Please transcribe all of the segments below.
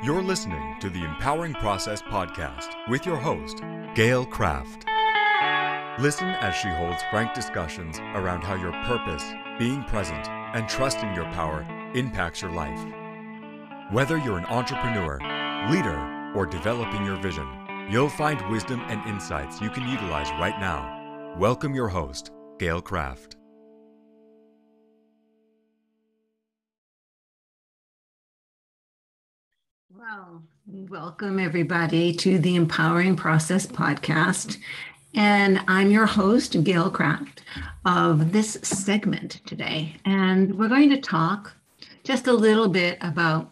You're listening to the Empowering Process podcast with your host, Gail Kraft. Listen as she holds frank discussions around how your purpose, being present, and trusting your power impacts your life. Whether you're an entrepreneur, leader, or developing your vision, you'll find wisdom and insights you can utilize right now. Welcome your host, Gail Kraft. Well, welcome everybody to the Empowering Process podcast. And I'm your host, Gail Kraft, of this segment today. And we're going to talk just a little bit about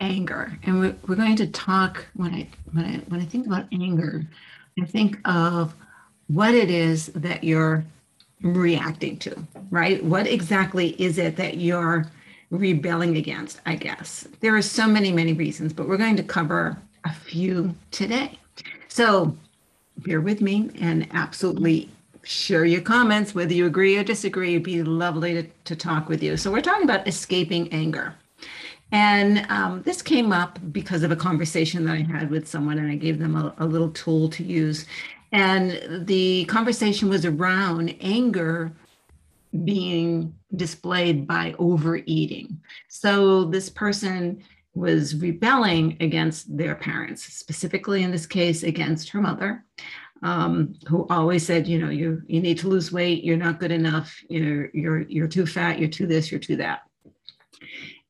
anger. And we're, we're going to talk when I when I when I think about anger, I think of what it is that you're reacting to, right? What exactly is it that you're rebelling against, I guess. There are so many, many reasons, but we're going to cover a few today. So bear with me and absolutely share your comments, whether you agree or disagree. It'd be lovely to, to talk with you. So we're talking about escaping anger. And um, this came up because of a conversation that I had with someone, and I gave them a, a little tool to use. And the conversation was around anger being displayed by overeating. So this person was rebelling against their parents, specifically in this case against her mother, um, who always said, you know, you you need to lose weight, you're not good enough, you're you're you're too fat, you're too this, you're too that.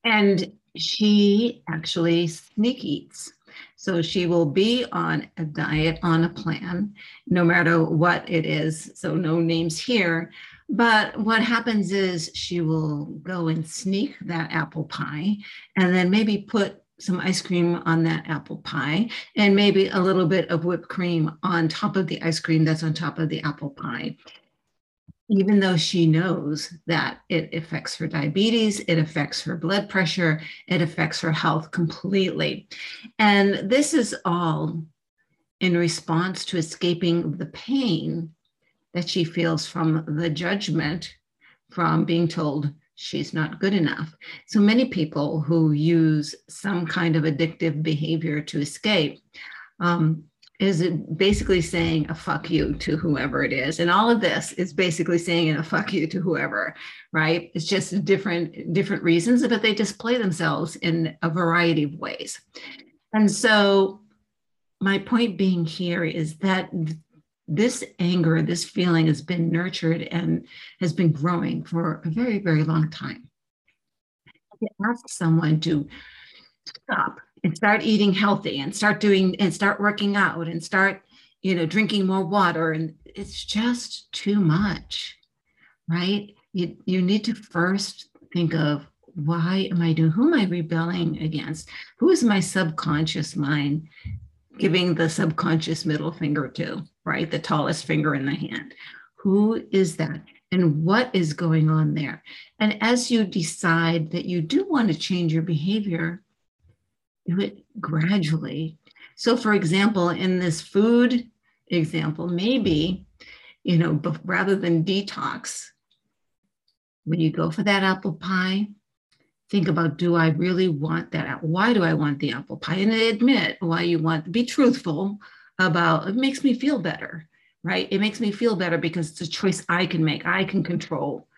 And she actually sneak eats. So she will be on a diet, on a plan, no matter what it is. So no names here, but what happens is she will go and sneak that apple pie and then maybe put some ice cream on that apple pie and maybe a little bit of whipped cream on top of the ice cream that's on top of the apple pie. Even though she knows that it affects her diabetes, it affects her blood pressure, it affects her health completely. And this is all in response to escaping the pain that she feels from the judgment from being told she's not good enough. So many people who use some kind of addictive behavior to escape um, is basically saying a fuck you to whoever it is. And all of this is basically saying a fuck you to whoever, right? It's just different, different reasons, but they display themselves in a variety of ways. And so my point being here is that this anger, this feeling has been nurtured and has been growing for a very, very long time. You ask someone to stop and start eating healthy and start doing and start working out and start, you know, drinking more water. And it's just too much, right? You, you need to first think of why am I doing, who am I rebelling against? Who is my subconscious mind giving the subconscious middle finger to? right? The tallest finger in the hand. Who is that? And what is going on there? And as you decide that you do want to change your behavior, do it gradually. So, for example, in this food example, maybe, you know, rather than detox, when you go for that apple pie, think about do I really want that? Why do I want the apple pie? And admit why you want, be truthful about it makes me feel better, right? It makes me feel better because it's a choice I can make. I can control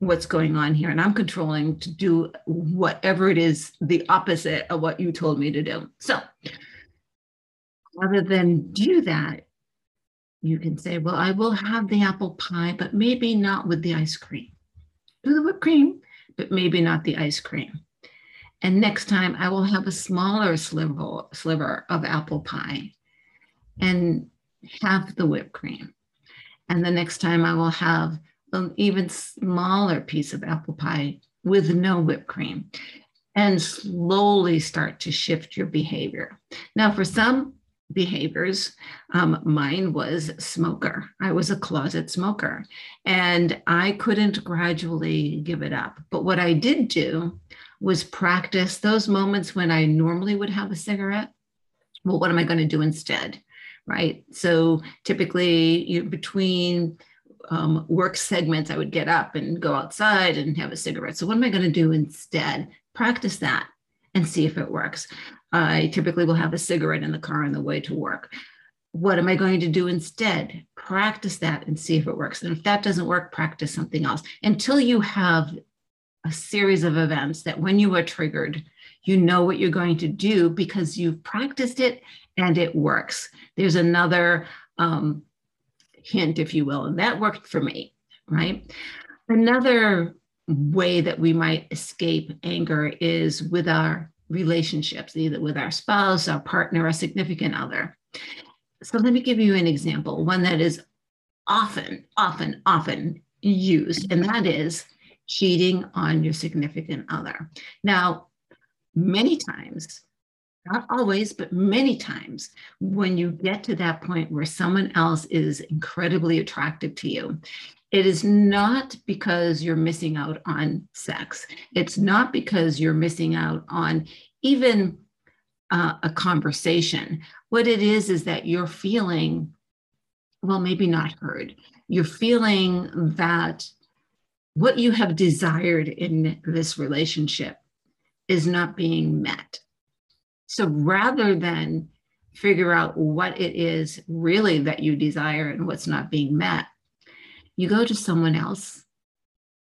what's going on here and I'm controlling to do whatever it is the opposite of what you told me to do. So rather than do that, you can say, well, I will have the apple pie, but maybe not with the ice cream. Do the whipped cream, but maybe not the ice cream. And next time I will have a smaller sliver, sliver of apple pie and have the whipped cream. And the next time I will have an even smaller piece of apple pie with no whipped cream and slowly start to shift your behavior. Now, for some behaviors, um, mine was smoker. I was a closet smoker and I couldn't gradually give it up. But what I did do was practice those moments when I normally would have a cigarette. Well, what am I going to do instead? right? So typically, you know, between um, work segments, I would get up and go outside and have a cigarette. So what am I going to do instead? Practice that and see if it works. I typically will have a cigarette in the car on the way to work. What am I going to do instead? Practice that and see if it works. And if that doesn't work, practice something else until you have a series of events that when you are triggered, you know what you're going to do because you've practiced it and it works. There's another um, hint, if you will, and that worked for me, right? Another way that we might escape anger is with our relationships, either with our spouse, our partner, our significant other. So let me give you an example, one that is often, often, often used, and that is cheating on your significant other. Now, many times, not always, but many times, when you get to that point where someone else is incredibly attractive to you, it is not because you're missing out on sex. It's not because you're missing out on even uh, a conversation. What it is, is that you're feeling, well, maybe not heard. You're feeling that what you have desired in this relationship is not being met. So rather than figure out what it is really that you desire and what's not being met, you go to someone else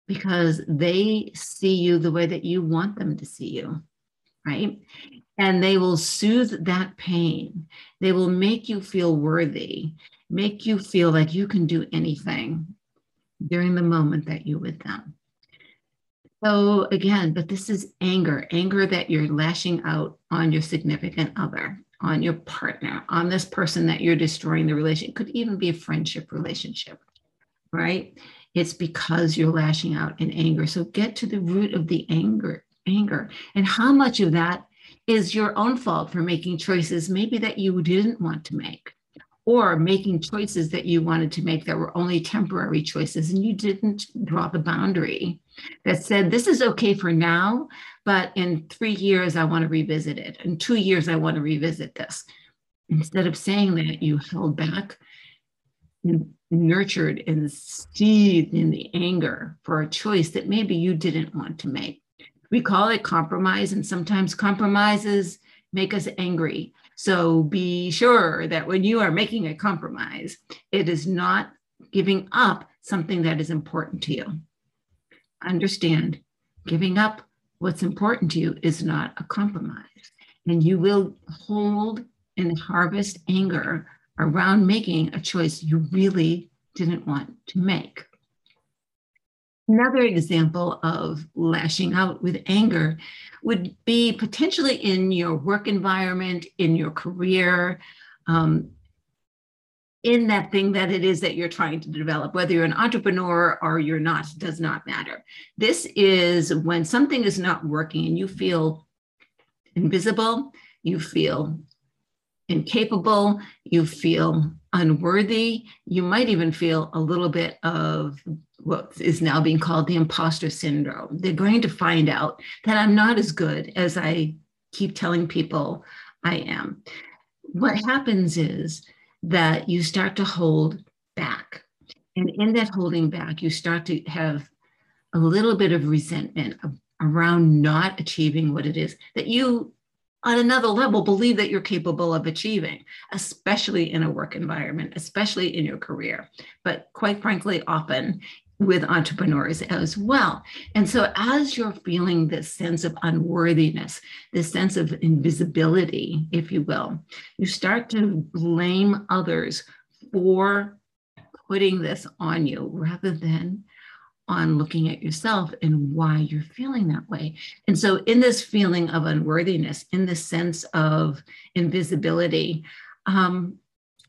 because they see you the way that you want them to see you, right? And they will soothe that pain. They will make you feel worthy, make you feel like you can do anything during the moment that you're with them. So, again, but this is anger anger that you're lashing out on your significant other, on your partner, on this person that you're destroying the relationship. It could even be a friendship relationship right? It's because you're lashing out in anger. So get to the root of the anger, anger. And how much of that is your own fault for making choices maybe that you didn't want to make or making choices that you wanted to make that were only temporary choices and you didn't draw the boundary that said this is okay for now but in 3 years I want to revisit it in 2 years I want to revisit this instead of saying that you held back nurtured and seethed in the anger for a choice that maybe you didn't want to make. We call it compromise, and sometimes compromises make us angry. So be sure that when you are making a compromise, it is not giving up something that is important to you. Understand, giving up what's important to you is not a compromise. And you will hold and harvest anger around making a choice you really didn't want to make. Another example of lashing out with anger would be potentially in your work environment, in your career, um, in that thing that it is that you're trying to develop, whether you're an entrepreneur or you're not, does not matter. This is when something is not working and you feel invisible, you feel incapable, you feel unworthy, you might even feel a little bit of what is now being called the imposter syndrome. They're going to find out that I'm not as good as I keep telling people I am. What happens is that you start to hold back. And in that holding back, you start to have a little bit of resentment around not achieving what it is that you on another level believe that you're capable of achieving, especially in a work environment, especially in your career, but quite frankly, often with entrepreneurs as well. And so, as you're feeling this sense of unworthiness, this sense of invisibility, if you will, you start to blame others for putting this on you rather than on looking at yourself and why you're feeling that way. And so, in this feeling of unworthiness, in the sense of invisibility, um,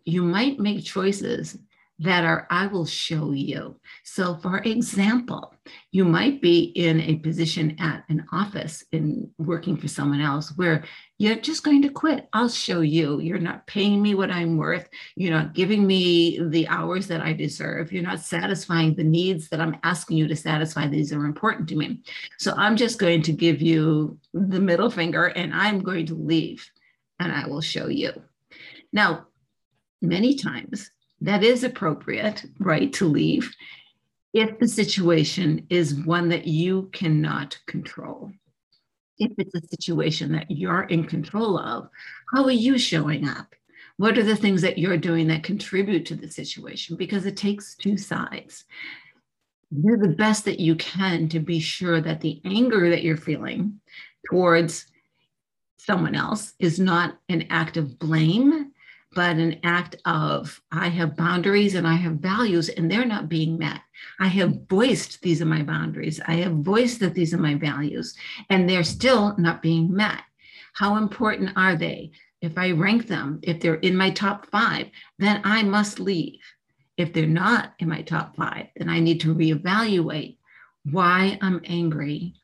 you might make choices that are, I will show you. So, for example, you might be in a position at an office in working for someone else where you're just going to quit. I'll show you. You're not paying me what I'm worth. You're not giving me the hours that I deserve. You're not satisfying the needs that I'm asking you to satisfy. These are important to me. So, I'm just going to give you the middle finger and I'm going to leave and I will show you. Now, many times that is appropriate, right, to leave if the situation is one that you cannot control. if it's a situation that you're in control of, how are you showing up? What are the things that you're doing that contribute to the situation? Because it takes two sides. Do the best that you can to be sure that the anger that you're feeling towards someone else is not an act of blame, but an act of I have boundaries and I have values and they're not being met. I have voiced these are my boundaries. I have voiced that these are my values and they're still not being met. How important are they? If I rank them, if they're in my top five, then I must leave. If they're not in my top five, then I need to reevaluate why I'm angry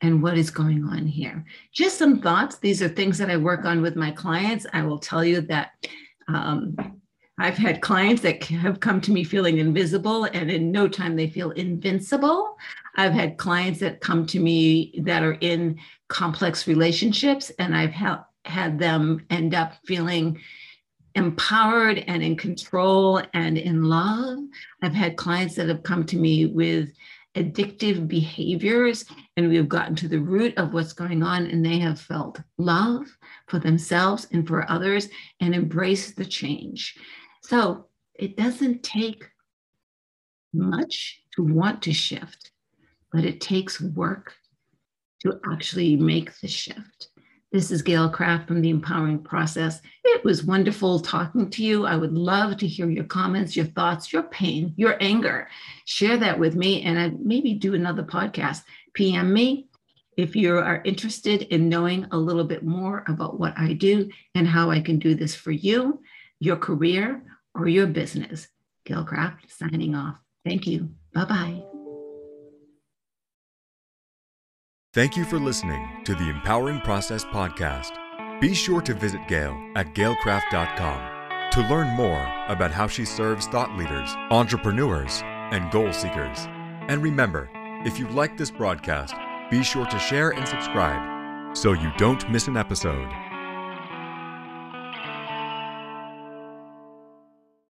and what is going on here. Just some thoughts. These are things that I work on with my clients. I will tell you that um, I've had clients that have come to me feeling invisible, and in no time they feel invincible. I've had clients that come to me that are in complex relationships, and I've ha- had them end up feeling empowered and in control and in love. I've had clients that have come to me with addictive behaviors and we have gotten to the root of what's going on and they have felt love for themselves and for others and embrace the change. So it doesn't take much to want to shift but it takes work to actually make the shift this is Gail Kraft from the Empowering Process. It was wonderful talking to you. I would love to hear your comments, your thoughts, your pain, your anger. Share that with me and I'd maybe do another podcast. PM me if you are interested in knowing a little bit more about what I do and how I can do this for you, your career, or your business. Gail Kraft signing off. Thank you. Bye bye. Thank you for listening to the Empowering Process podcast. Be sure to visit Gail at gailkraft.com to learn more about how she serves thought leaders, entrepreneurs, and goal seekers. And remember, if you like this broadcast, be sure to share and subscribe so you don't miss an episode.